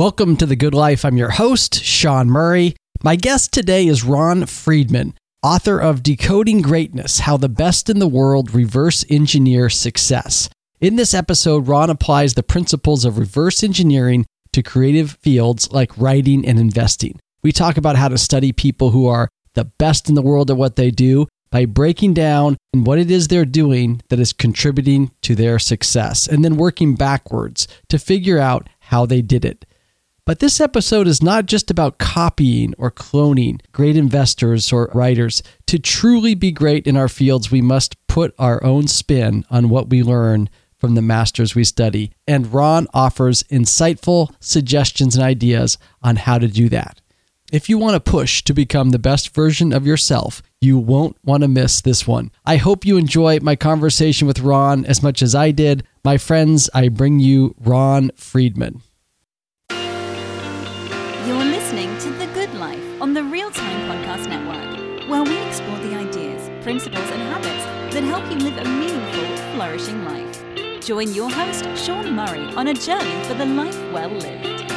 Welcome to The Good Life. I'm your host, Sean Murray. My guest today is Ron Friedman, author of Decoding Greatness How the Best in the World Reverse Engineer Success. In this episode, Ron applies the principles of reverse engineering to creative fields like writing and investing. We talk about how to study people who are the best in the world at what they do by breaking down and what it is they're doing that is contributing to their success and then working backwards to figure out how they did it. But this episode is not just about copying or cloning great investors or writers. To truly be great in our fields, we must put our own spin on what we learn from the masters we study. And Ron offers insightful suggestions and ideas on how to do that. If you want to push to become the best version of yourself, you won't want to miss this one. I hope you enjoy my conversation with Ron as much as I did. My friends, I bring you Ron Friedman. Join your host, Sean Murray, on a journey for the life well lived.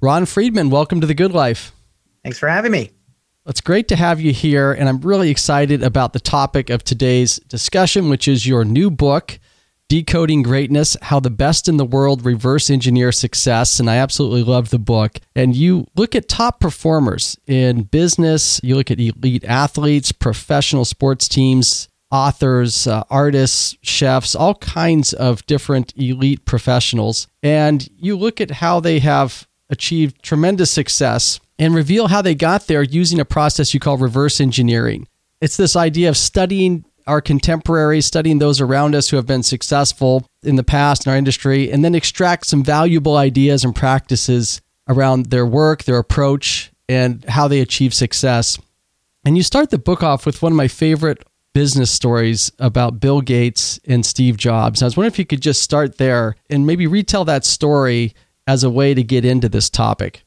Ron Friedman, welcome to The Good Life. Thanks for having me. It's great to have you here, and I'm really excited about the topic of today's discussion, which is your new book, Decoding Greatness How the Best in the World Reverse Engineer Success. And I absolutely love the book. And you look at top performers in business, you look at elite athletes, professional sports teams, authors, uh, artists, chefs, all kinds of different elite professionals. And you look at how they have achieved tremendous success and reveal how they got there using a process you call reverse engineering. It's this idea of studying our contemporaries, studying those around us who have been successful in the past in our industry, and then extract some valuable ideas and practices around their work, their approach, and how they achieve success. And you start the book off with one of my favorite business stories about Bill Gates and Steve Jobs. And I was wondering if you could just start there and maybe retell that story as a way to get into this topic.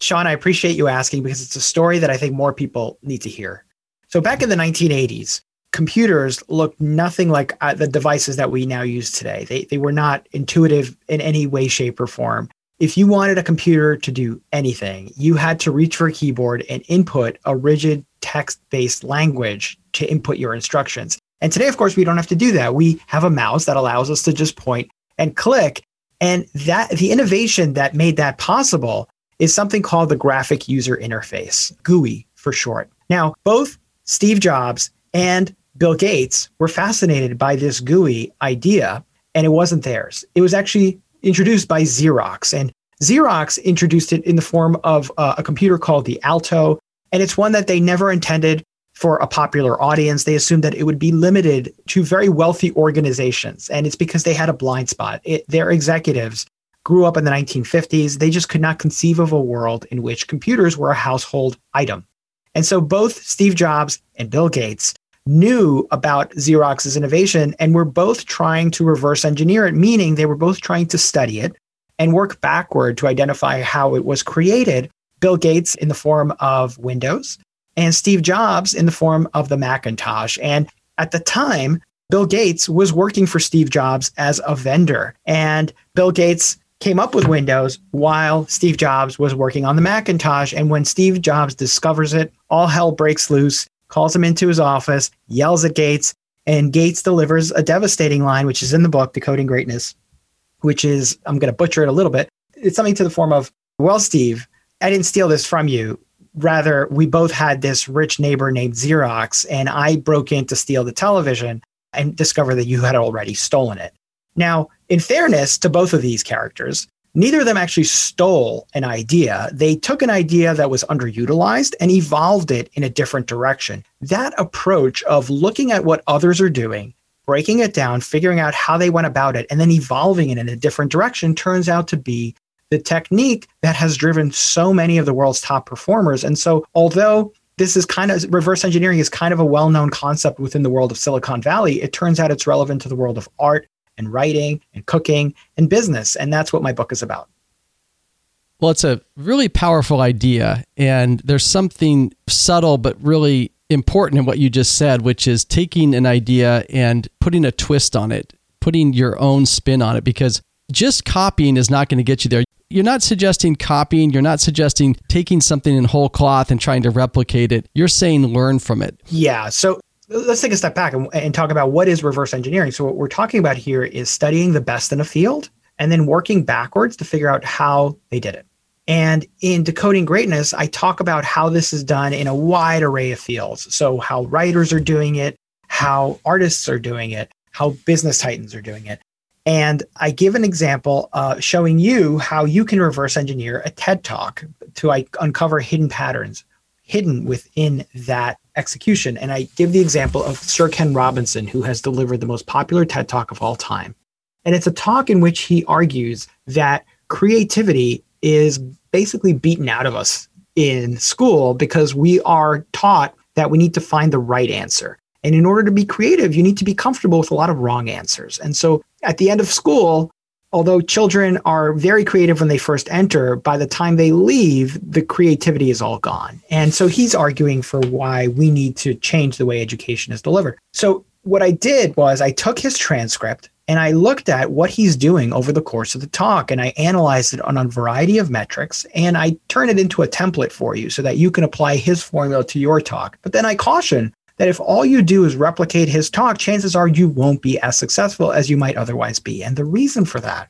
Sean, I appreciate you asking because it's a story that I think more people need to hear. So, back in the 1980s, computers looked nothing like uh, the devices that we now use today. They, they were not intuitive in any way, shape, or form. If you wanted a computer to do anything, you had to reach for a keyboard and input a rigid text based language to input your instructions. And today, of course, we don't have to do that. We have a mouse that allows us to just point and click. And that the innovation that made that possible is something called the graphic user interface, GUI for short. Now, both Steve Jobs and Bill Gates were fascinated by this GUI idea, and it wasn't theirs. It was actually introduced by Xerox, and Xerox introduced it in the form of uh, a computer called the Alto, and it's one that they never intended for a popular audience. They assumed that it would be limited to very wealthy organizations, and it's because they had a blind spot. It, their executives grew up in the 1950s, they just could not conceive of a world in which computers were a household item. And so both Steve Jobs and Bill Gates knew about Xerox's innovation and were both trying to reverse engineer it, meaning they were both trying to study it and work backward to identify how it was created. Bill Gates in the form of Windows and Steve Jobs in the form of the Macintosh. And at the time, Bill Gates was working for Steve Jobs as a vendor. And Bill Gates came up with Windows while Steve Jobs was working on the Macintosh. And when Steve Jobs discovers it, all hell breaks loose, calls him into his office, yells at Gates, and Gates delivers a devastating line, which is in the book, Decoding Greatness, which is, I'm going to butcher it a little bit. It's something to the form of, Well, Steve, I didn't steal this from you. Rather, we both had this rich neighbor named Xerox, and I broke in to steal the television and discover that you had already stolen it. Now, in fairness to both of these characters, neither of them actually stole an idea. They took an idea that was underutilized and evolved it in a different direction. That approach of looking at what others are doing, breaking it down, figuring out how they went about it, and then evolving it in a different direction turns out to be the technique that has driven so many of the world's top performers. And so, although this is kind of reverse engineering is kind of a well-known concept within the world of Silicon Valley. It turns out it's relevant to the world of art and writing and cooking and business. And that's what my book is about. Well, it's a really powerful idea. And there's something subtle but really important in what you just said, which is taking an idea and putting a twist on it, putting your own spin on it, because just copying is not going to get you there. You're not suggesting copying. You're not suggesting taking something in whole cloth and trying to replicate it. You're saying learn from it. Yeah. So let's take a step back and, and talk about what is reverse engineering. So, what we're talking about here is studying the best in a field and then working backwards to figure out how they did it. And in Decoding Greatness, I talk about how this is done in a wide array of fields. So, how writers are doing it, how artists are doing it, how business titans are doing it. And I give an example uh, showing you how you can reverse engineer a TED talk to like, uncover hidden patterns hidden within that execution. And I give the example of Sir Ken Robinson, who has delivered the most popular TED talk of all time. And it's a talk in which he argues that creativity is basically beaten out of us in school because we are taught that we need to find the right answer. And in order to be creative, you need to be comfortable with a lot of wrong answers. And so at the end of school, although children are very creative when they first enter, by the time they leave, the creativity is all gone. And so he's arguing for why we need to change the way education is delivered. So what I did was I took his transcript and I looked at what he's doing over the course of the talk and I analyzed it on a variety of metrics and I turn it into a template for you so that you can apply his formula to your talk. But then I caution that if all you do is replicate his talk, chances are you won't be as successful as you might otherwise be. And the reason for that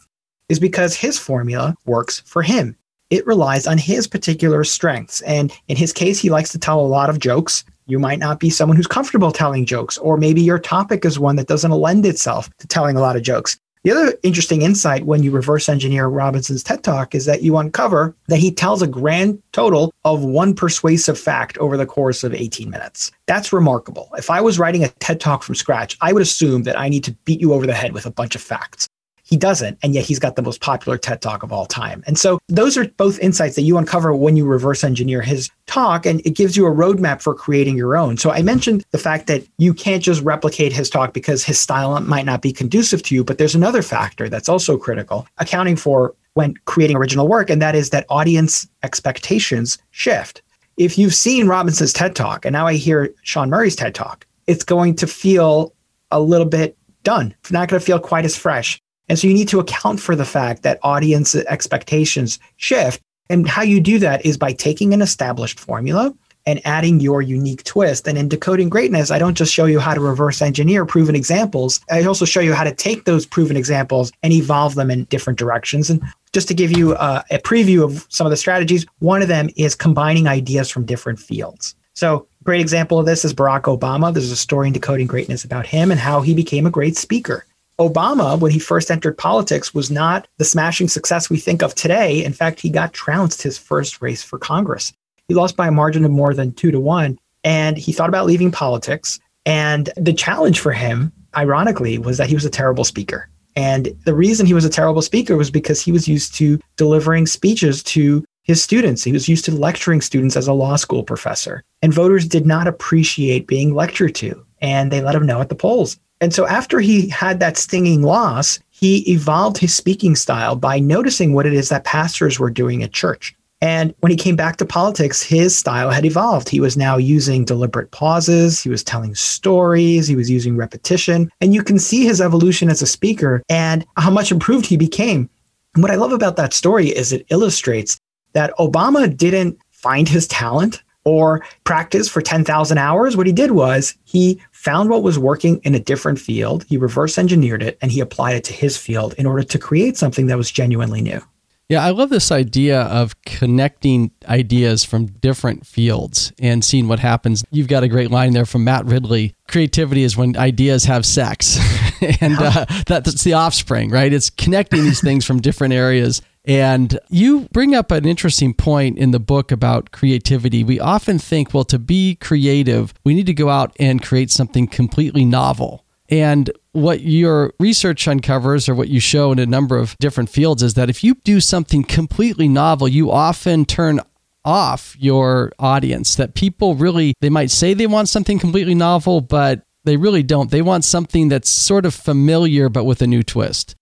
is because his formula works for him. It relies on his particular strengths. And in his case, he likes to tell a lot of jokes. You might not be someone who's comfortable telling jokes, or maybe your topic is one that doesn't lend itself to telling a lot of jokes. The other interesting insight when you reverse engineer Robinson's TED Talk is that you uncover that he tells a grand total of one persuasive fact over the course of 18 minutes. That's remarkable. If I was writing a TED Talk from scratch, I would assume that I need to beat you over the head with a bunch of facts. He doesn't, and yet he's got the most popular TED Talk of all time. And so those are both insights that you uncover when you reverse engineer his talk, and it gives you a roadmap for creating your own. So I mentioned the fact that you can't just replicate his talk because his style might not be conducive to you, but there's another factor that's also critical, accounting for when creating original work, and that is that audience expectations shift. If you've seen Robinson's TED Talk, and now I hear Sean Murray's TED Talk, it's going to feel a little bit done. It's not going to feel quite as fresh. And so you need to account for the fact that audience expectations shift. And how you do that is by taking an established formula and adding your unique twist. And in Decoding Greatness, I don't just show you how to reverse engineer proven examples, I also show you how to take those proven examples and evolve them in different directions. And just to give you a, a preview of some of the strategies, one of them is combining ideas from different fields. So, great example of this is Barack Obama. There's a story in Decoding Greatness about him and how he became a great speaker. Obama, when he first entered politics, was not the smashing success we think of today. In fact, he got trounced his first race for Congress. He lost by a margin of more than two to one. And he thought about leaving politics. And the challenge for him, ironically, was that he was a terrible speaker. And the reason he was a terrible speaker was because he was used to delivering speeches to his students. He was used to lecturing students as a law school professor. And voters did not appreciate being lectured to. And they let him know at the polls. And so after he had that stinging loss, he evolved his speaking style by noticing what it is that pastors were doing at church. And when he came back to politics, his style had evolved. He was now using deliberate pauses, he was telling stories, he was using repetition. And you can see his evolution as a speaker and how much improved he became. And what I love about that story is it illustrates that Obama didn't find his talent or practice for 10,000 hours. What he did was he found what was working in a different field, he reverse engineered it, and he applied it to his field in order to create something that was genuinely new. Yeah, I love this idea of connecting ideas from different fields and seeing what happens. You've got a great line there from Matt Ridley. Creativity is when ideas have sex, and uh, that's the offspring, right? It's connecting these things from different areas and you bring up an interesting point in the book about creativity. We often think, well, to be creative, we need to go out and create something completely novel. And what your research uncovers, or what you show in a number of different fields, is that if you do something completely novel, you often turn off your audience. That people really, they might say they want something completely novel, but they really don't. They want something that's sort of familiar, but with a new twist.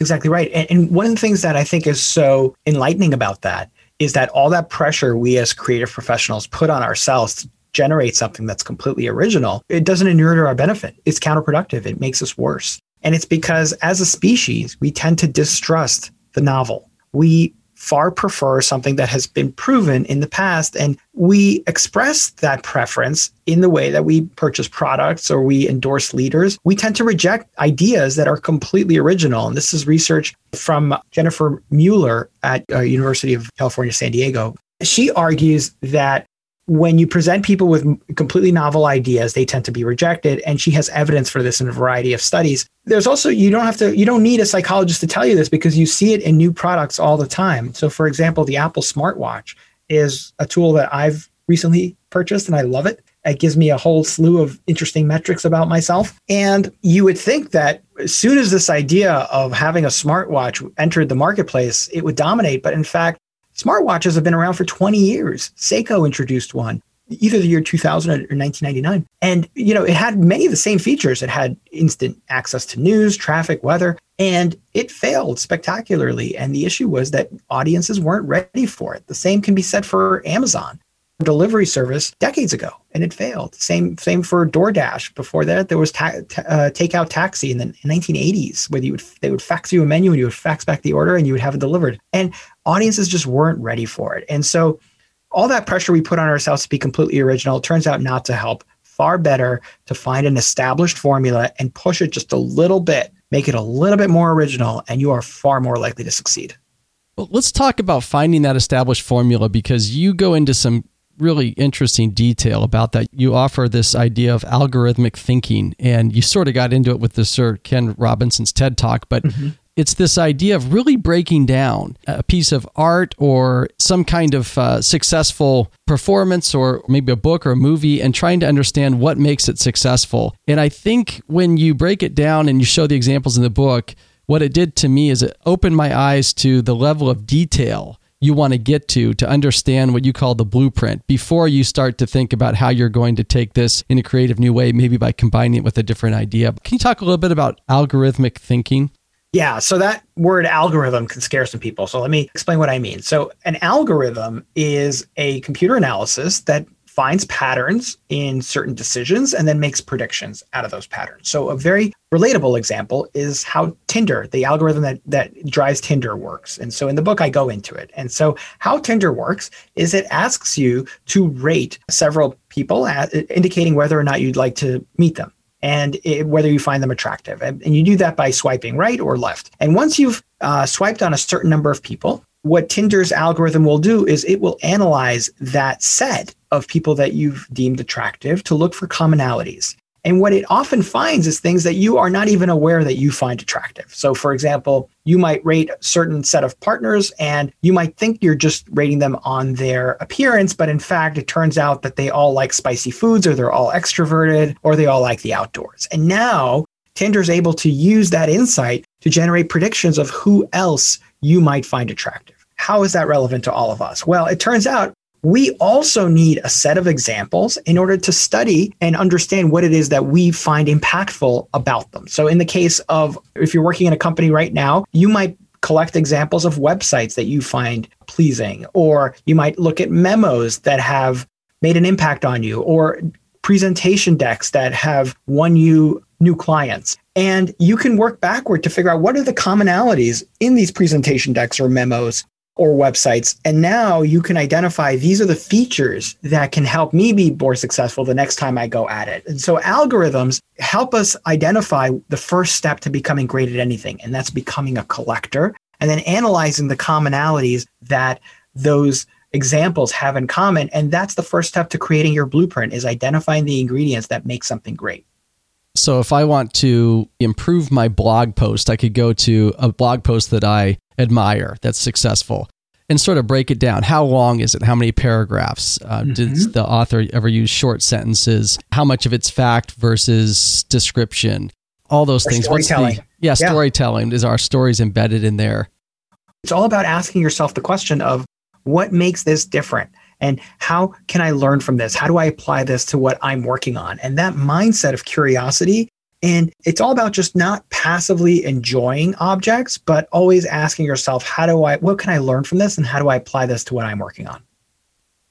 Exactly right. And, and one of the things that I think is so enlightening about that is that all that pressure we as creative professionals put on ourselves to generate something that's completely original, it doesn't inure to our benefit. It's counterproductive. It makes us worse. And it's because as a species, we tend to distrust the novel. We far prefer something that has been proven in the past. And we express that preference in the way that we purchase products or we endorse leaders. We tend to reject ideas that are completely original. And this is research from Jennifer Mueller at uh, University of California, San Diego. She argues that when you present people with completely novel ideas, they tend to be rejected. And she has evidence for this in a variety of studies. There's also, you don't have to, you don't need a psychologist to tell you this because you see it in new products all the time. So, for example, the Apple smartwatch is a tool that I've recently purchased and I love it. It gives me a whole slew of interesting metrics about myself. And you would think that as soon as this idea of having a smartwatch entered the marketplace, it would dominate. But in fact, Smartwatches have been around for 20 years. Seiko introduced one either the year 2000 or 1999. And, you know, it had many of the same features. It had instant access to news, traffic, weather, and it failed spectacularly. And the issue was that audiences weren't ready for it. The same can be said for Amazon delivery service decades ago and it failed. Same same for DoorDash. Before that, there was ta- ta- uh, takeout taxi in the 1980s where you would they would fax you a menu and you would fax back the order and you would have it delivered. And audiences just weren't ready for it. And so all that pressure we put on ourselves to be completely original turns out not to help. Far better to find an established formula and push it just a little bit, make it a little bit more original, and you are far more likely to succeed. Well, let's talk about finding that established formula because you go into some really interesting detail about that. You offer this idea of algorithmic thinking, and you sort of got into it with the Sir Ken Robinson's TED Talk, but mm-hmm. It's this idea of really breaking down a piece of art or some kind of uh, successful performance or maybe a book or a movie and trying to understand what makes it successful. And I think when you break it down and you show the examples in the book, what it did to me is it opened my eyes to the level of detail you want to get to to understand what you call the blueprint before you start to think about how you're going to take this in a creative new way, maybe by combining it with a different idea. Can you talk a little bit about algorithmic thinking? Yeah, so that word algorithm can scare some people. So let me explain what I mean. So, an algorithm is a computer analysis that finds patterns in certain decisions and then makes predictions out of those patterns. So a very relatable example is how Tinder, the algorithm that that drives Tinder works. And so in the book I go into it. And so how Tinder works is it asks you to rate several people at, indicating whether or not you'd like to meet them and it, whether you find them attractive. And, and, you do that by swiping right or left. And once you've uh, swiped on a certain number of people, what Tinder's algorithm will do is it will analyze that set of people that you've deemed attractive to look for commonalities. And what it often finds is things that you are not even aware that you find attractive. So, for example, you might rate a certain set of partners and you might think you're just rating them on their appearance, but in fact, it turns out that they all like spicy foods or they're all extroverted or they all like the outdoors. And now Tinder is able to use that insight to generate predictions of who else you might find attractive. How is that relevant to all of us? Well, it turns out we also need a set of examples in order to study and understand what it is that we find impactful about them. So, in the case of if you're working in a company right now, you might collect examples of websites that you find pleasing, or you might look at memos that have made an impact on you, or presentation decks that have won you new clients. And you can work backward to figure out what are the commonalities in these presentation decks or memos or websites. And now you can identify these are the features that can help me be more successful the next time I go at it. And so algorithms help us identify the first step to becoming great at anything, and that's becoming a collector and then analyzing the commonalities that those examples have in common. And that's the first step to creating your blueprint is identifying the ingredients that make something great. So if I want to improve my blog post, I could go to a blog post that I admire that's successful and sort of break it down. How long is it? How many paragraphs? Uh, mm-hmm. Did the author ever use short sentences? How much of it's fact versus description? All those or things. Storytelling. The, yeah, storytelling. Yeah. Is our stories embedded in there? It's all about asking yourself the question of what makes this different? And how can I learn from this? How do I apply this to what I'm working on? And that mindset of curiosity And it's all about just not passively enjoying objects, but always asking yourself, how do I, what can I learn from this? And how do I apply this to what I'm working on?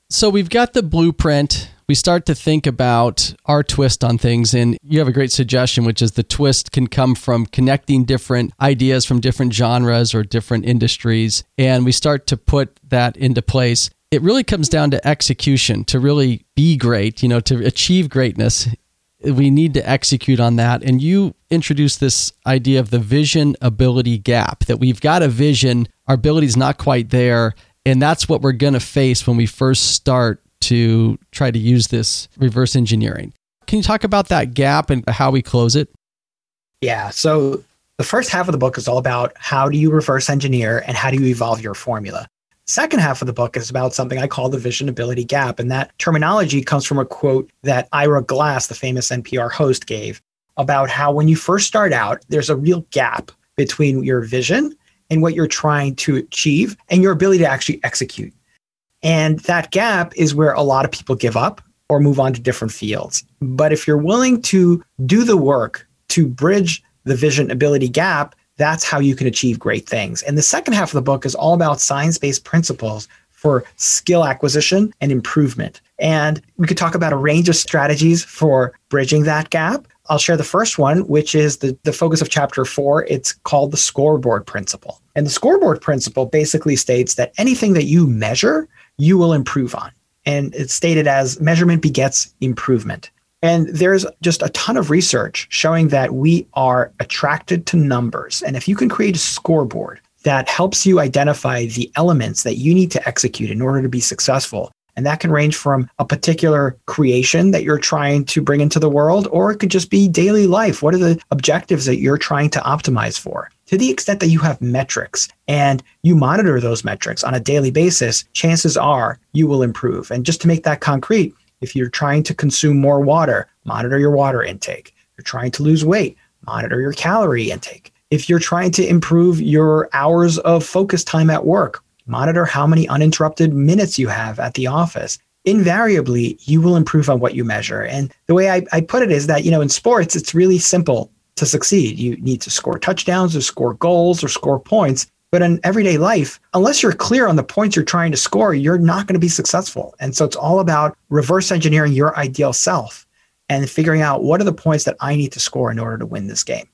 So we've got the blueprint. We start to think about our twist on things. And you have a great suggestion, which is the twist can come from connecting different ideas from different genres or different industries. And we start to put that into place. It really comes down to execution to really be great, you know, to achieve greatness. We need to execute on that. And you introduced this idea of the vision ability gap that we've got a vision, our ability is not quite there and that's what we're going to face when we first start to try to use this reverse engineering. Can you talk about that gap and how we close it? Yeah. So the first half of the book is all about how do you reverse engineer and how do you evolve your formula. Second half of the book is about something I call the vision ability gap. And that terminology comes from a quote that Ira Glass, the famous NPR host, gave about how when you first start out, there's a real gap between your vision and what you're trying to achieve and your ability to actually execute. And that gap is where a lot of people give up or move on to different fields. But if you're willing to do the work to bridge the vision ability gap, that's how you can achieve great things. And the second half of the book is all about science based principles for skill acquisition and improvement. And we could talk about a range of strategies for bridging that gap. I'll share the first one, which is the, the focus of chapter four. It's called the scoreboard principle. And the scoreboard principle basically states that anything that you measure, you will improve on. And it's stated as measurement begets improvement. And there's just a ton of research showing that we are attracted to numbers. And if you can create a scoreboard that helps you identify the elements that you need to execute in order to be successful, and that can range from a particular creation that you're trying to bring into the world, or it could just be daily life. What are the objectives that you're trying to optimize for? To the extent that you have metrics and you monitor those metrics on a daily basis, chances are you will improve. And just to make that concrete, if you're trying to consume more water, monitor your water intake. If You're trying to lose weight, monitor your calorie intake. If you're trying to improve your hours of focus time at work, Monitor how many uninterrupted minutes you have at the office. Invariably, you will improve on what you measure. And the way I, I put it is that, you know, in sports, it's really simple to succeed. You need to score touchdowns or score goals or score points. But in everyday life, unless you're clear on the points you're trying to score, you're not going to be successful. And so it's all about reverse engineering your ideal self and figuring out what are the points that I need to score in order to win this game.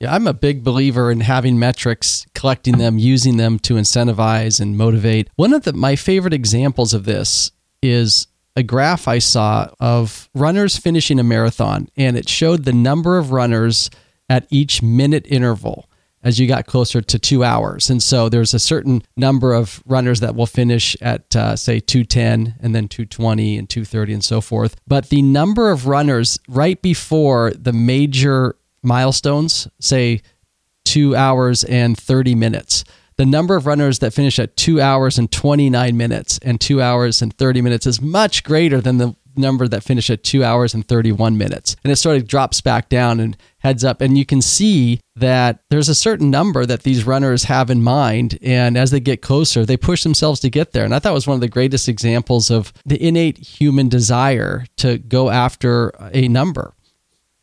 Yeah, I'm a big believer in having metrics, collecting them, using them to incentivize and motivate. One of the, my favorite examples of this is a graph I saw of runners finishing a marathon, and it showed the number of runners at each minute interval as you got closer to two hours. And so there's a certain number of runners that will finish at, uh, say, 210 and then 220 and 230 and so forth. But the number of runners right before the major milestones, say two hours and 30 minutes. The number of runners that finish at two hours and 29 minutes and two hours and 30 minutes is much greater than the number that finish at two hours and 31 minutes. And it sort of drops back down and heads up. And you can see that there's a certain number that these runners have in mind. And as they get closer, they push themselves to get there. And I thought was one of the greatest examples of the innate human desire to go after a number.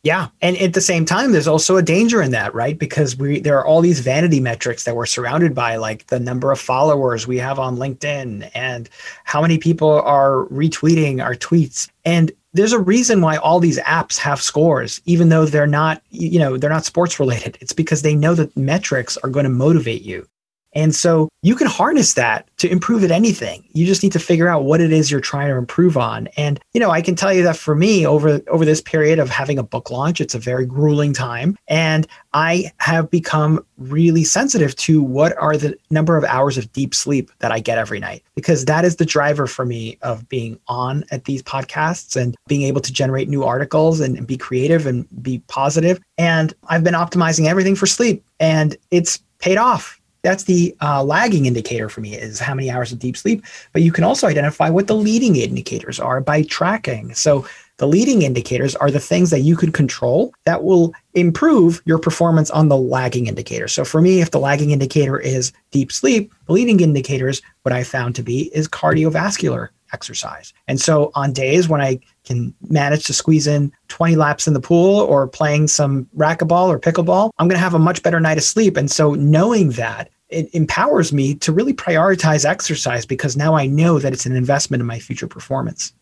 Yeah. And at the same time, there's also a danger in that, right? Because we there are all these vanity metrics that we're surrounded by, like the number of followers we have on LinkedIn and how many people are retweeting our tweets. And there's a reason why all these apps have scores, even though they're not, you know, they're not sports related. It's because they know that metrics are going to motivate you. And so you can harness that to improve at anything. You just need to figure out what it is you're trying to improve on. And you know, I can tell you that for me over over this period of having a book launch, it's a very grueling time and I have become really sensitive to what are the number of hours of deep sleep that I get every night because that is the driver for me of being on at these podcasts and being able to generate new articles and, and be creative and be positive. And I've been optimizing everything for sleep and it's paid off that's the uh, lagging indicator for me is how many hours of deep sleep. But you can also identify what the leading indicators are by tracking. So the leading indicators are the things that you can control that will improve your performance on the lagging indicator. So for me, if the lagging indicator is deep sleep, the leading indicators, what I found to be is cardiovascular exercise. And so on days when I can manage to squeeze in 20 laps in the pool or playing some racquetball or pickleball, I'm going to have a much better night of sleep. And so knowing that it empowers me to really prioritize exercise because now I know that it's an investment in my future performance.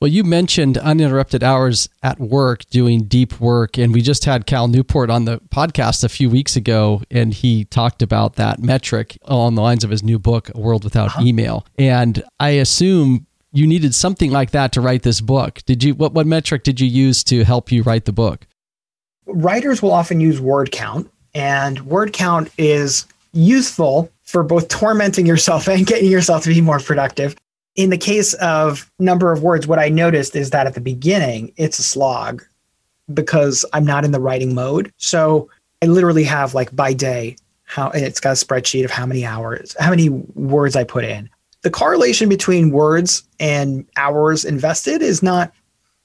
Well, you mentioned uninterrupted hours at work doing deep work. And we just had Cal Newport on the podcast a few weeks ago, and he talked about that metric along the lines of his new book, A World Without uh-huh. Email. And I assume you needed something like that to write this book. Did you what what metric did you use to help you write the book? Writers will often use word count, and word count is useful for both tormenting yourself and getting yourself to be more productive in the case of number of words, what I noticed is that at the beginning, it's a slog because I'm not in the writing mode. So I literally have like by day, how it's got a spreadsheet of how many hours, how many words I put in. The correlation between words and hours invested is not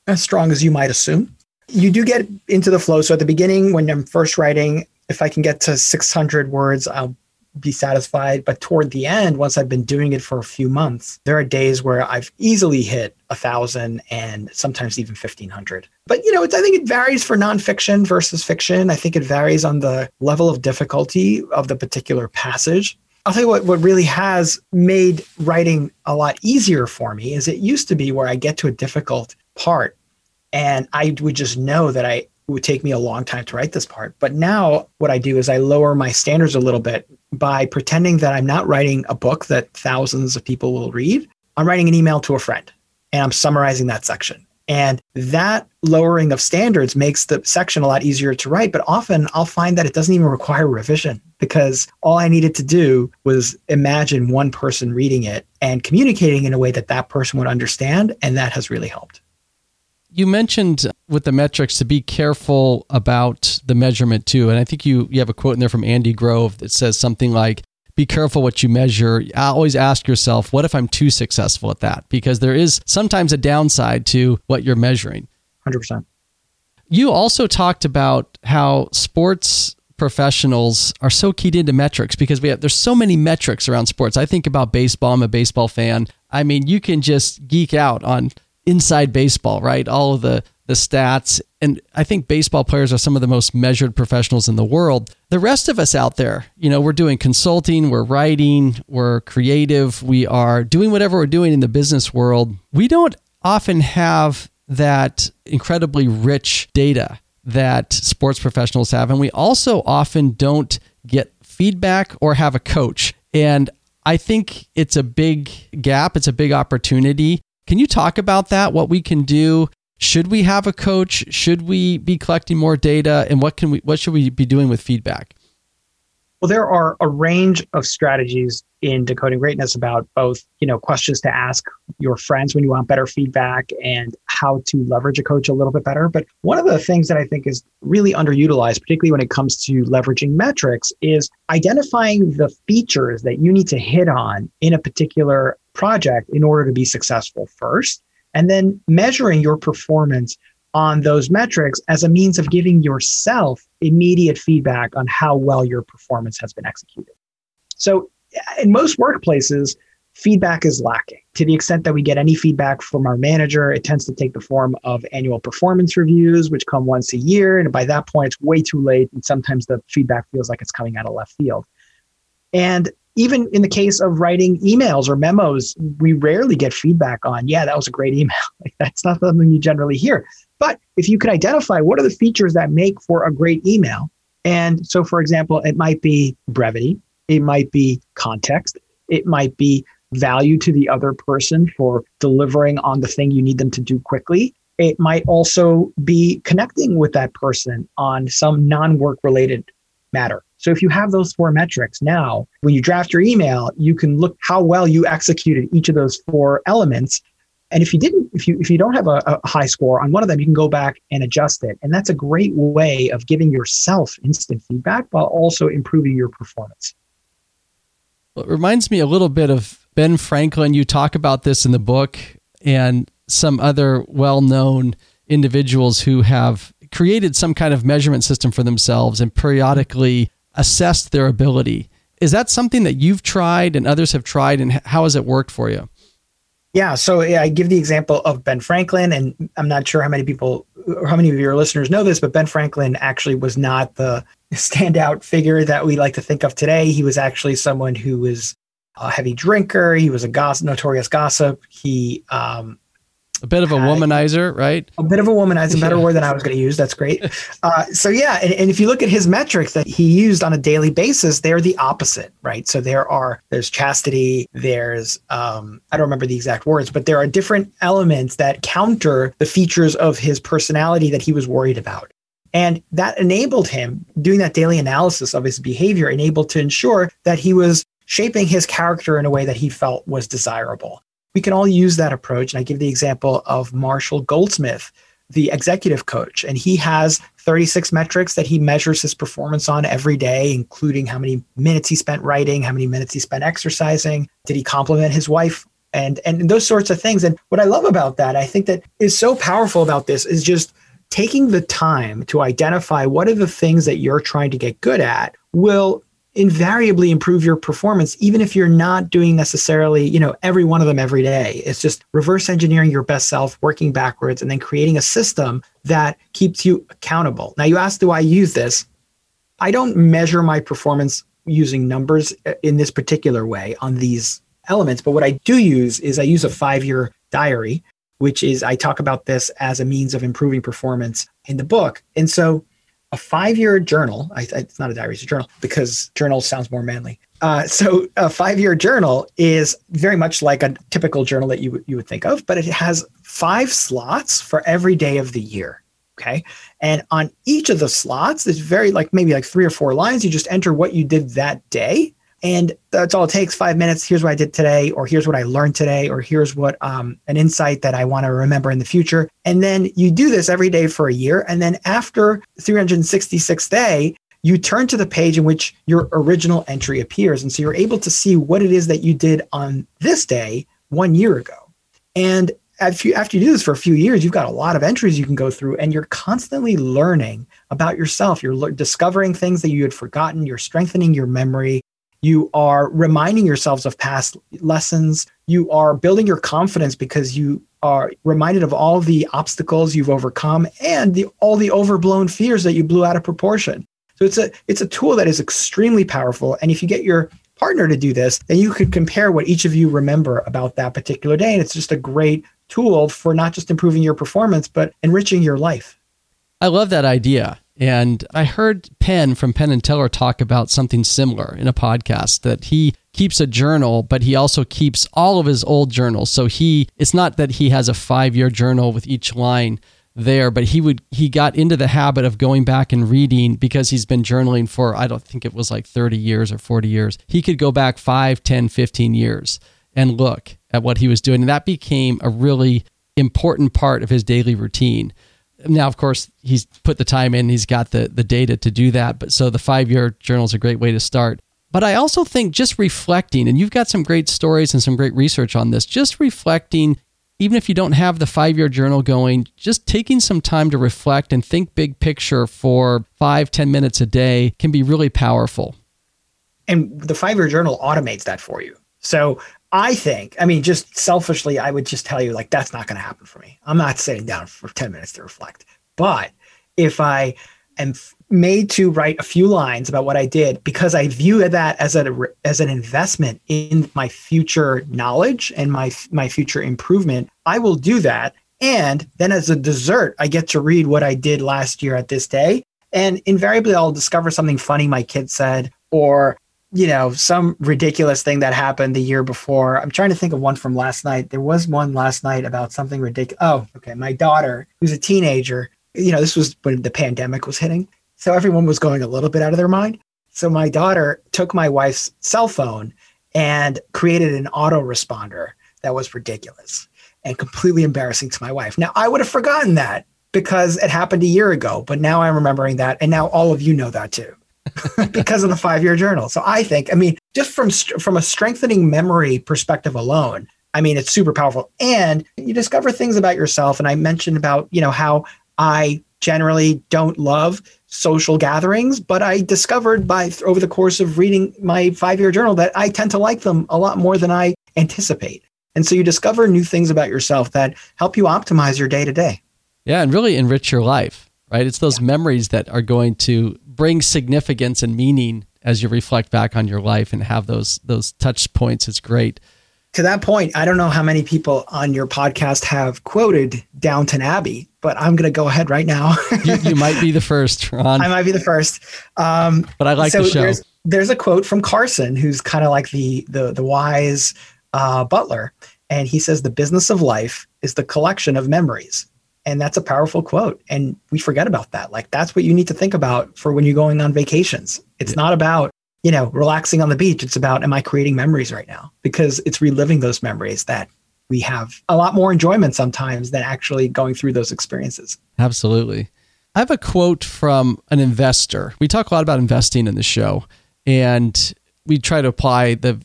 as strong as you might assume. You do get into the flow. So at the beginning, when I'm first writing, if I can get to 600 words, I'll be satisfied. But toward the end, once I've been doing it for a few months, there are days where I've easily hit a thousand and sometimes even 1500. But, you know, I think it varies for nonfiction versus fiction. I think it varies on the level of difficulty of the particular passage. I'll tell you what, what really has made writing a lot easier for me is it used to be where I get to a difficult part and I would just know that I it would take me a long time to write this part. But now what I do is I lower my standards a little bit by pretending that I'm not writing a book that thousands of people will read. I'm writing an email to a friend and I'm summarizing that section. And that lowering of standards makes the section a lot easier to write. But often I'll find that it doesn't even require revision because all I needed to do was imagine one person reading it and communicating in a way that that person would understand. And that has really helped. You mentioned with the metrics to be careful about the measurement too. And I think you, you have a quote in there from Andy Grove that says something like, be careful what you measure. I Always ask yourself, what if I'm too successful at that? Because there is sometimes a downside to what you're measuring. 100%. You also talked about how sports professionals are so keyed into metrics because we have there's so many metrics around sports. I think about baseball, I'm a baseball fan. I mean, you can just geek out on inside baseball, right? All of the the stats. And I think baseball players are some of the most measured professionals in the world. The rest of us out there, you know, we're doing consulting, we're writing, we're creative, we are doing whatever we're doing in the business world. We don't often have that incredibly rich data that sports professionals have. And we also often don't get feedback or have a coach. And I think it's a big gap, it's a big opportunity can you talk about that? What we can do? Should we have a coach? Should we be collecting more data? And what can we what should we be doing with feedback? Well, there are a range of strategies in decoding greatness about both, you know, questions to ask your friends when you want better feedback and how to leverage a coach a little bit better. But one of the things that I think is really underutilized, particularly when it comes to leveraging metrics, is identifying the features that you need to hit on in a particular project in order to be successful first, and then measuring your performance on those metrics as a means of giving yourself immediate feedback on how well your performance has been executed. So, in most workplaces, feedback is lacking. To the extent that we get any feedback from our manager, it tends to take the form of annual performance reviews, which come once a year. And by that point, it's way too late. And sometimes the feedback feels like it's coming out of left field. And even in the case of writing emails or memos, we rarely get feedback on, yeah, that was a great email. like that's not something you generally hear. But if you could identify what are the features that make for a great email, and so for example, it might be brevity, it might be context, it might be value to the other person for delivering on the thing you need them to do quickly. It might also be connecting with that person on some non work related matter. So if you have those four metrics now, when you draft your email, you can look how well you executed each of those four elements. And if you didn't, if you if you don't have a, a high score on one of them, you can go back and adjust it. And that's a great way of giving yourself instant feedback while also improving your performance. Well, it reminds me a little bit of Ben Franklin. You talk about this in the book and some other well-known individuals who have created some kind of measurement system for themselves and periodically assessed their ability. Is that something that you've tried and others have tried, and how has it worked for you? Yeah, so I give the example of Ben Franklin, and I'm not sure how many people, how many of your listeners know this, but Ben Franklin actually was not the standout figure that we like to think of today. He was actually someone who was a heavy drinker. He was a gossip, notorious gossip. He um, a bit of a womanizer, right? A bit of a womanizer, a better yeah. word than I was going to use. That's great. Uh, so yeah, and, and if you look at his metrics that he used on a daily basis, they're the opposite, right? So there are there's chastity, there's um, I don't remember the exact words, but there are different elements that counter the features of his personality that he was worried about. And that enabled him, doing that daily analysis of his behavior, enabled to ensure that he was shaping his character in a way that he felt was desirable we can all use that approach. And I give the example of Marshall Goldsmith, the executive coach, and he has 36 metrics that he measures his performance on every day, including how many minutes he spent writing, how many minutes he spent exercising, did he compliment his wife, and and those sorts of things. And what I love about that, I think that is so powerful about this is just taking the time to identify what are the things that you're trying to get good at will invariably improve your performance even if you're not doing necessarily you know every one of them every day. It's just reverse engineering your best self working backwards and then creating a system that keeps you accountable. Now you asked do i use this? I don't measure my performance using numbers uh, in this particular way on these elements but what i do use is i use a five year diary which is i talk about this as a means of improving performance in the book. And so a five year journal. I, it's not a diary, it's a journal because journal sounds more manly. Uh, so a five year journal is very much like a typical journal that you, you would think of, but it has five slots for every day of the year. Okay. And on each of the slots, there's very like maybe like three or four lines. You just enter what you did that day and that's all it takes five minutes. Here's what I did today, or here's what I learned today, or here's what um, an insight that I want to remember in the future. And then you do this every day for a year. And then after 366th day, you turn to the page in which your original entry appears. And so you're able to see what it is that you did on this day one year ago. And after you, after you do this for a few years, you've got a lot of entries you can go through, and you're constantly learning about yourself. You're le- discovering things that you had forgotten. You're strengthening your memory. You are reminding yourselves of past lessons. You are building your confidence because you are reminded of all the obstacles you've overcome and the, all the overblown fears that you blew out of proportion. So it's a it's a tool that is extremely powerful. And if you get your partner to do this, then you could compare what each of you remember about that particular day. And it's just a great tool for not just improving your performance, but enriching your life. I love that idea. And I heard Penn from Penn and Teller talk about something similar in a podcast that he keeps a journal, but he also keeps all of his old journals. So he it's not that he has a 5-year journal with each line there, but he would he got into the habit of going back and reading because he's been journaling for I don't think it was like 30 years or 40 years. He could go back 5, 10, 15 years and look at what he was doing. And that became a really important part of his daily routine. Now, of course, he's put the time in, he's got the, the data to do that. But so the five year journal is a great way to start. But I also think just reflecting, and you've got some great stories and some great research on this, just reflecting, even if you don't have the five year journal going, just taking some time to reflect and think big picture for five, ten minutes a day can be really powerful. And the five year journal automates that for you. So I think, I mean, just selfishly, I would just tell you, like, that's not going to happen for me. I'm not sitting down for 10 minutes to reflect. But if I am made to write a few lines about what I did because I view that as a as an investment in my future knowledge and my my future improvement, I will do that. And then as a dessert, I get to read what I did last year at this day. And invariably, I'll discover something funny my kid said, or you know, some ridiculous thing that happened the year before. I'm trying to think of one from last night. There was one last night about something ridiculous. Oh, okay. My daughter, who's a teenager, you know, this was when the pandemic was hitting. So everyone was going a little bit out of their mind. So my daughter took my wife's cell phone and created an autoresponder that was ridiculous and completely embarrassing to my wife. Now, I would have forgotten that because it happened a year ago, but now I'm remembering that. And now all of you know that too. because of the five year journal. So I think, I mean, just from from a strengthening memory perspective alone, I mean, it's super powerful. And you discover things about yourself. And I mentioned about, you know, how I generally don't love social gatherings, but I discovered by over the course of reading my five year journal that I tend to like them a lot more than I anticipate. And so you discover new things about yourself that help you optimize your day to day. Yeah, and really enrich your life, right? It's those yeah. memories that are going to bring significance and meaning as you reflect back on your life and have those those touch points. It's great. To that point, I don't know how many people on your podcast have quoted Downton Abbey, but I'm going to go ahead right now. you, you, might be the first, Ron. I might be the first. Um, but I like so the show. There's, there's a quote from Carson, who's kind of like the the the wise uh, butler, and he says, "The business of life is the collection of memories." And that's a powerful quote. And we forget about that. Like that's what you need to think about for when you're going on vacations. It's yeah. not about, you know, relaxing on the beach. It's about, am I creating memories right now? Because it's reliving those memories that we have a lot more enjoyment sometimes than actually going through those experiences. Absolutely. I have a quote from an investor. We talk a lot about investing in the show, and we try to apply the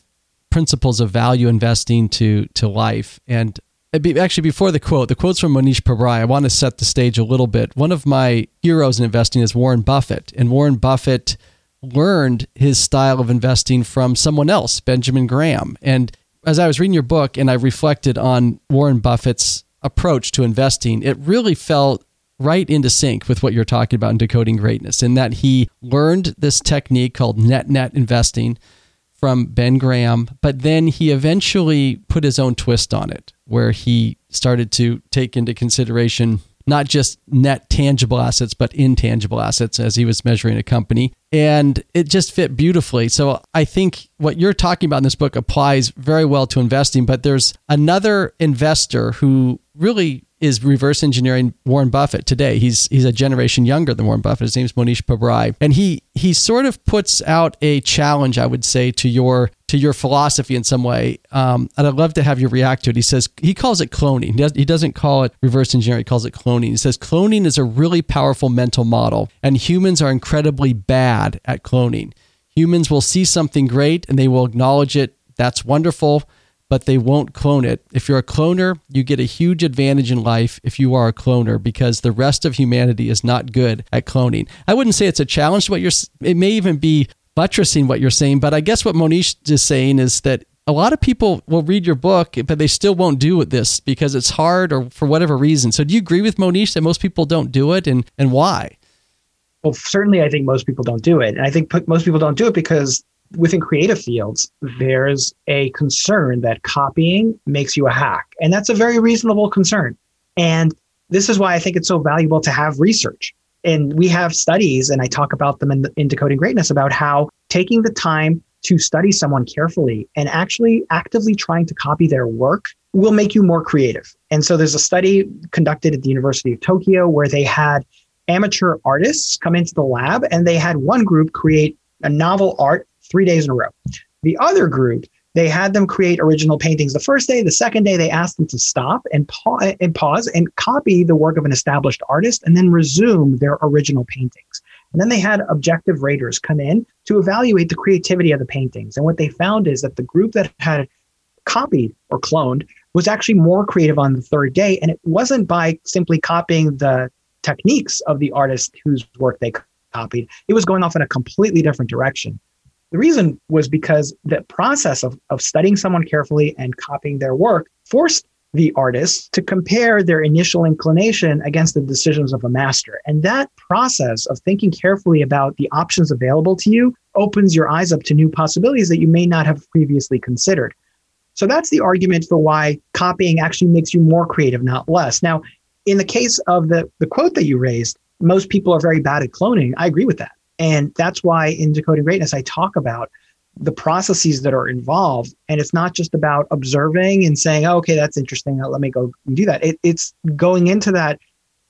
principles of value investing to to life. And Uh, actually before the quote the quote's from Mohnish Pabrai i want to set the stage a little bit. One of my heroes in investing is warren buffett and warren buffett learned his style of investing from someone else benjamin graham. And as i was reading your book and i reflected on warren buffett's approach to investing it really felt right into sync with what you're talking about in decoding greatness in that he learned this technique called net net investing from Ben Graham, but then he eventually put his own twist on it, where he started to take into consideration not just net tangible assets, but intangible assets as he was measuring a company. And it just fit beautifully. So I think what you're talking about in this book applies very well to investing. But there's another investor who really is reverse engineering Warren Buffett today. He's he's a generation younger than Warren Buffett. His name's Mohnish Pabrai, and he he sort of puts out a challenge, I would say, to your to your philosophy in some way. Um, and I'd love to have you react to it. He says he calls it cloning. He, does, he doesn't call it reverse engineering. He calls it cloning. He says cloning is a really powerful mental model, and humans are incredibly bad at cloning. Humans will see something great and they will acknowledge it. That's wonderful but they won't clone it. If you're a cloner, you get a huge advantage in life if you are a cloner because the rest of humanity is not good at cloning. I wouldn't say it's a challenge to what you're it may even be buttressing what you're saying, but I guess what Mohnish is saying is that a lot of people will read your book, but they still won't do this because it's hard or for whatever reason. So do you agree with Mohnish that most people don't do it and, and why? Well, certainly I think most people don't do it. And I think most people don't do it because within creative fields, mm-hmm. there's a concern that copying makes you a hack. And that's a very reasonable concern. And this is why I think it's so valuable to have research. And we have studies, and I talk about them in, the, in Decoding Greatness about how taking the time to study someone carefully and actually actively trying to copy their work will make you more creative. And so there's a study conducted at the University of Tokyo where they had amateur artists come into the lab and they had one group create a novel art three days in a row. The other group, they had them create original paintings the first day. The second day, they asked them to stop and, pa- and pause and copy the work of an established artist and then resume their original paintings. And then they had objective raters come in to evaluate the creativity of the paintings. And what they found is that the group that had copied or cloned was actually more creative on the third day. And it wasn't by simply copying the techniques of the artist whose work they copied, it was going off in a completely different direction. The reason was because the process of, of studying someone carefully and copying their work forced the artists to compare their initial inclination against the decisions of a master. And that process of thinking carefully about the options available to you opens your eyes up to new possibilities that you may not have previously considered. So that's the argument for why copying actually makes you more creative, not less. Now, in the case of the, the quote that you raised, most people are very bad at cloning. I agree with that. And that's why in Decoding Greatness, I talk about the processes that are involved. And it's not just about observing and saying, oh, okay, that's interesting. Now Let me go and do that. It, it's going into that,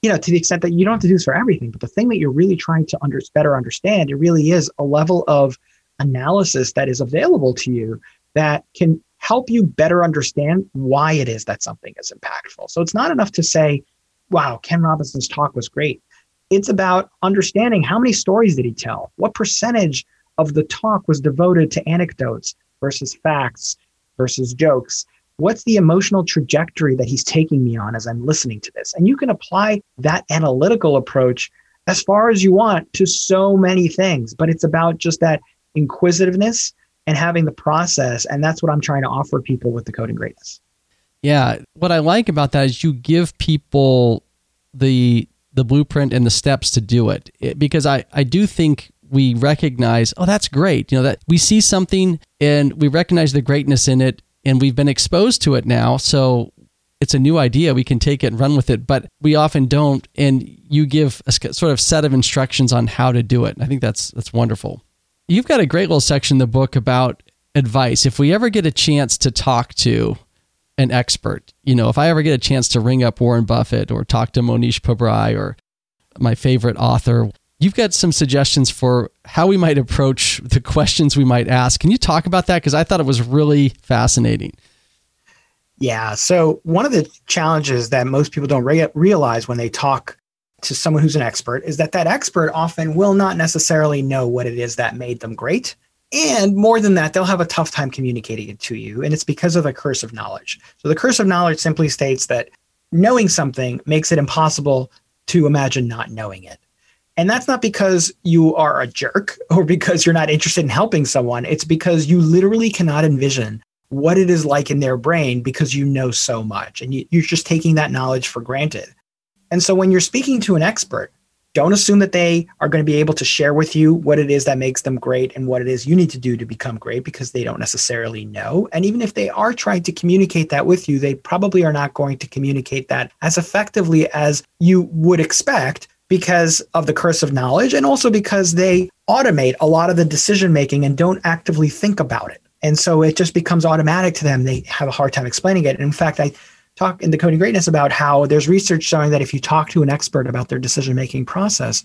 you know, to the extent that you don't have to do this for everything. But the thing that you're really trying to under, better understand, it really is a level of analysis that is available to you that can help you better understand why it is that something is impactful. So it's not enough to say, wow, Ken Robinson's talk was great. It's about understanding how many stories did he tell? What percentage of the talk was devoted to anecdotes versus facts versus jokes? What's the emotional trajectory that he's taking me on as I'm listening to this? And you can apply that analytical approach as far as you want to so many things, but it's about just that inquisitiveness and having the process. And that's what I'm trying to offer people with Decoding Greatness. Yeah, what I like about that is you give people the the blueprint and the steps to do it. it because I I do think we recognize, oh, that's great. You know, that we see something and we recognize the greatness in it and we've been exposed to it now. So it's a new idea. We can take it and run with it, but we often don't. And you give a sort of set of instructions on how to do it. I think that's that's wonderful. You've got a great little section in the book about advice. If we ever get a chance to talk to an expert, you know, if I ever get a chance to ring up Warren Buffett or talk to Mohnish Pabrai or my favorite author, you've got some suggestions for how we might approach the questions we might ask. Can you talk about that? Because I thought it was really fascinating. Yeah. So, one of the challenges that most people don't re- realize when they talk to someone who's an expert is that that expert often will not necessarily know what it is that made them great. And more than that, they'll have a tough time communicating it to you. And it's because of the curse of knowledge. So, the curse of knowledge simply states that knowing something makes it impossible to imagine not knowing it. And that's not because you are a jerk or because you're not interested in helping someone. It's because you literally cannot envision what it is like in their brain because you know so much and you, are just taking that knowledge for granted. And so when you're speaking to an expert, don't assume that they are going to be able to share with you what it is that makes them great and what it is you need to do to become great because they don't necessarily know. And even if they are trying to communicate that with you, they probably are not going to communicate that as effectively as you would expect because of the curse of knowledge and also because they automate a lot of the decision making and don't actively think about it. And so it just becomes automatic to them. They have a hard time explaining it. And in fact, I talk in Decoding Greatness about how there's research showing that if you talk to an expert about their decision making process,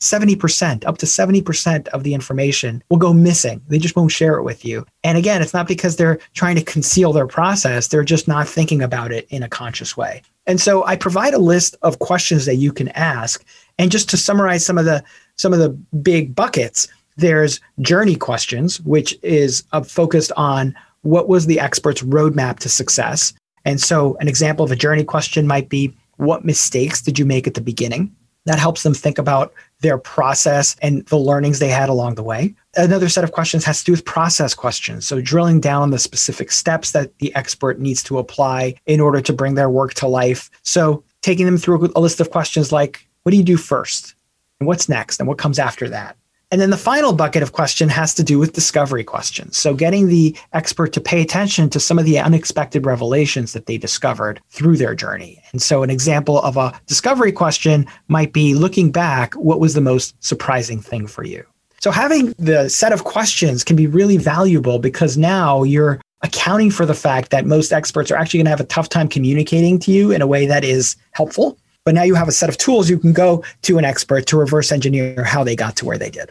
70%, up to 70% of the information will go missing. They just won't share it with you. And again, it's not because they're trying to conceal their process, they're just not thinking about it in a conscious way. And so I provide a list of questions that you can ask. And just to summarize some of the some of the big buckets, there's journey questions, which is uh, focused on what was the expert's roadmap to success. And so an example of a journey question might be what mistakes did you make at the beginning? That helps them think about their process and the learnings they had along the way. Another set of questions has to do with process questions. So, drilling down the specific steps that the expert needs to apply in order to bring their work to life. So, taking them through a list of questions like, what do you do first? And what's next? And what comes after that? And then the final bucket of question has to do with discovery questions. So getting the expert to pay attention to some of the unexpected revelations that they discovered through their journey. And so an example of a discovery question might be looking back, what was the most surprising thing for you? So having the set of questions can be really valuable because now you're accounting for the fact that most experts are actually going to have a tough time communicating to you in a way that is helpful. But now you have a set of tools you can go to an expert to reverse engineer how they got to where they did.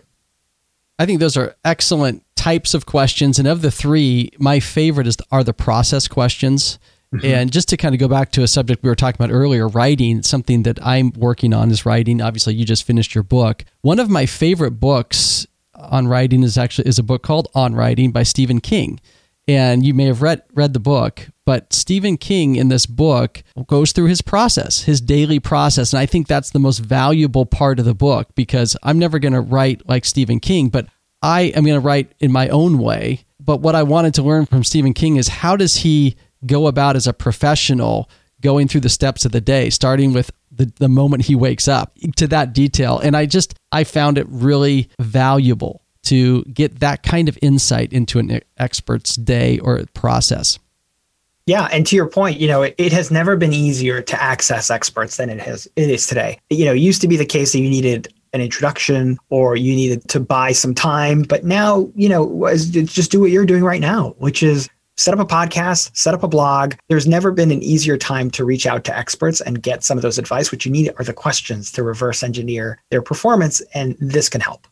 I think those are excellent types of questions. And of the three, my favorite is are the process questions. Mm-hmm. And just to kind of go back to a subject we were talking about earlier, writing, something that I'm working on is writing. Obviously, you just finished your book. One of my favorite books on writing is actually is a book called On Writing by Stephen King. And you may have read read the book, but Stephen King in this book goes through his process, his daily process. And I think that's the most valuable part of the book because I'm never going to write like Stephen King, but I am going to write in my own way. But what I wanted to learn from Stephen King is how does he go about as a professional going through the steps of the day, starting with the, the moment he wakes up to that detail. And I just, I found it really valuable to get that kind of insight into an expert's day or process. Yeah, and to your point, you know, it, it, has never been easier to access experts than it has it is today. You know, it used to be the case that you needed an introduction or you needed to buy some time, but now, you know, just do what you're doing right now, which is set up a podcast, set up a blog. There's never been an easier time to reach out to experts and get some of those advice. What you need are the questions to reverse engineer their performance, and this can help.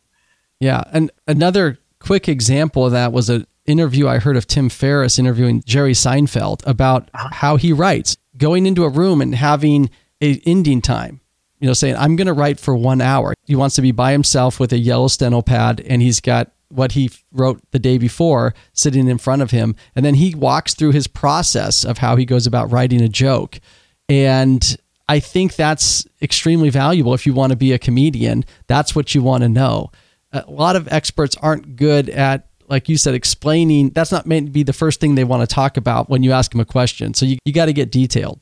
Yeah. And another quick example of that was an interview I heard of Tim Ferriss interviewing Jerry Seinfeld about uh-huh. how he writes, going into a room and having a ending time. You know, saying, I'm going to write for one hour. He wants to be by himself with a yellow steno pad, and he's got what he wrote the day before sitting in front of him. And then he walks through his process of how he goes about writing a joke. And I think that's extremely valuable if you want to be a comedian. That's what you want to know a lot of experts aren't good at like you said, explaining that's not meant to be the first thing they want to talk about when you ask them a question. So you, you got to get detailed.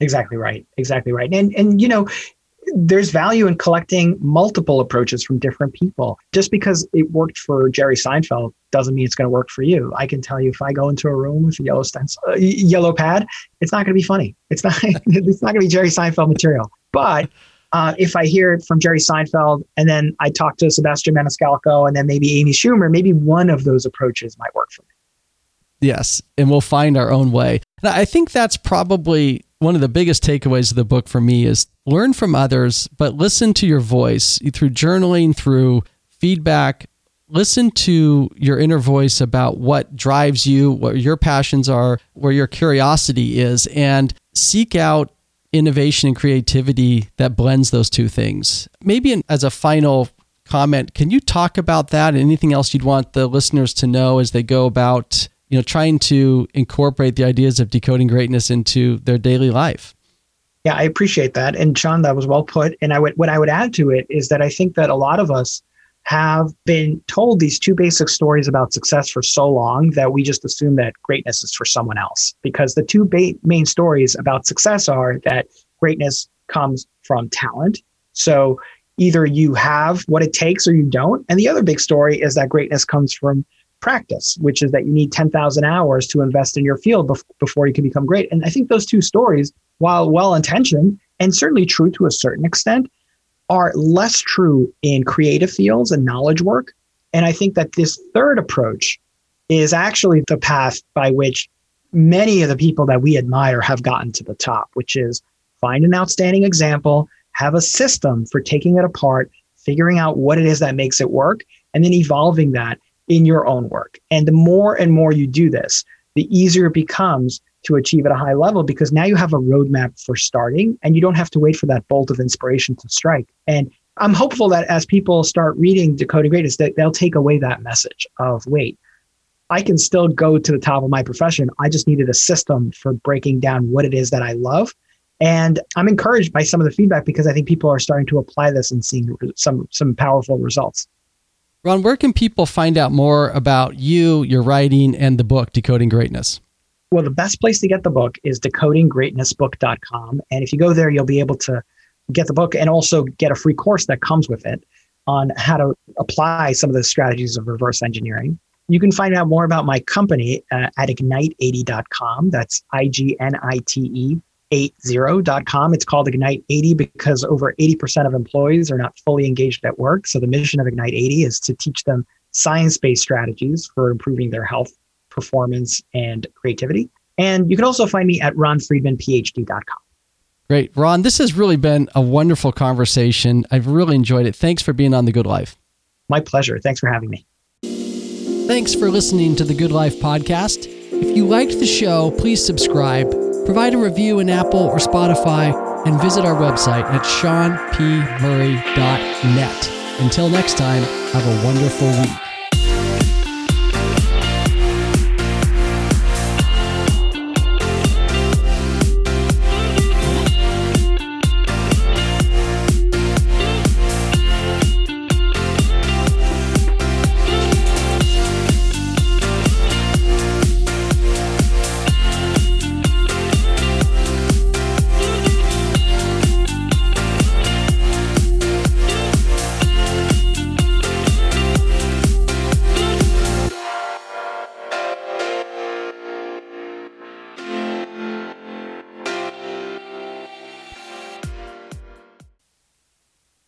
Exactly right. Exactly right. And and you know, there's value in collecting multiple approaches from different people. Just because it worked for Jerry Seinfeld doesn't mean it's going to work for you. I can tell you if I go into a room with a yellow stencil, uh, yellow pad, it's not going to be funny. It's not. it's not going to be Jerry Seinfeld material. But uh, if I hear it from Jerry Seinfeld and then I talk to Sebastian Maniscalco and then maybe Amy Schumer, maybe one of those approaches might work for me. Yes, and we'll find our own way. I think that's probably one of the biggest takeaways of the book for me is learn from others, but listen to your voice through journaling, through feedback. Listen to your inner voice about what drives you, what your passions are, where your curiosity is, and seek out innovation and creativity that blends those two things. Maybe as a final comment, can you talk about that? And anything else you'd want the listeners to know as they go about you know trying to incorporate the ideas of decoding greatness into their daily life? Yeah i appreciate that. And sean that was well put. And i would what i would add to it is that i think that a lot of us have been told these two basic stories about success for so long that we just assume that greatness is for someone else. Because the two ba- main stories about success are that greatness comes from talent. So either you have what it takes or you don't. And the other big story is that greatness comes from practice, which is that you need 10,000 hours to invest in your field bef- before you can become great. And I think those two stories, while well intentioned and certainly true to a certain extent, are less true in creative fields and knowledge work. And I think that this third approach is actually the path by which many of the people that we admire have gotten to the top, which is find an outstanding example, have a system for taking it apart, figuring out what it is that makes it work, and then evolving that in your own work. And the more and more you do this, the easier it becomes to achieve at a high level because now you have a roadmap for starting and you don't have to wait for that bolt of inspiration to strike. And I'm hopeful that as people start reading Decoding Greatness, that they'll take away that message of wait, I can still go to the top of my profession. I just needed a system for breaking down what it is that I love. And I'm encouraged by some of the feedback because I think people are starting to apply this and seeing some some powerful results. Ron, where can people find out more about you, your writing, and the book, Decoding Greatness? Well, the best place to get the book is decodinggreatnessbook.com. And if you go there, you'll be able to get the book and also get a free course that comes with it on how to apply some of the strategies of reverse engineering. You can find out more about my company uh, at ignite80.com. That's I G N I T E 80.com. It's called Ignite 80 because over 80% of employees are not fully engaged at work. So the mission of Ignite 80 is to teach them science-based strategies for improving their health, performance, and creativity. And you can also find me at ronfriedmanphd.com. Great. Ron, this has really been a wonderful conversation. I've really enjoyed it. Thanks for being on The Good Life. My pleasure. Thanks for having me. Thanks for listening to The Good Life podcast. If you liked the show, please subscribe Provide a review in Apple or Spotify and visit our website at seanpmurray.net. Until next time, have a wonderful week.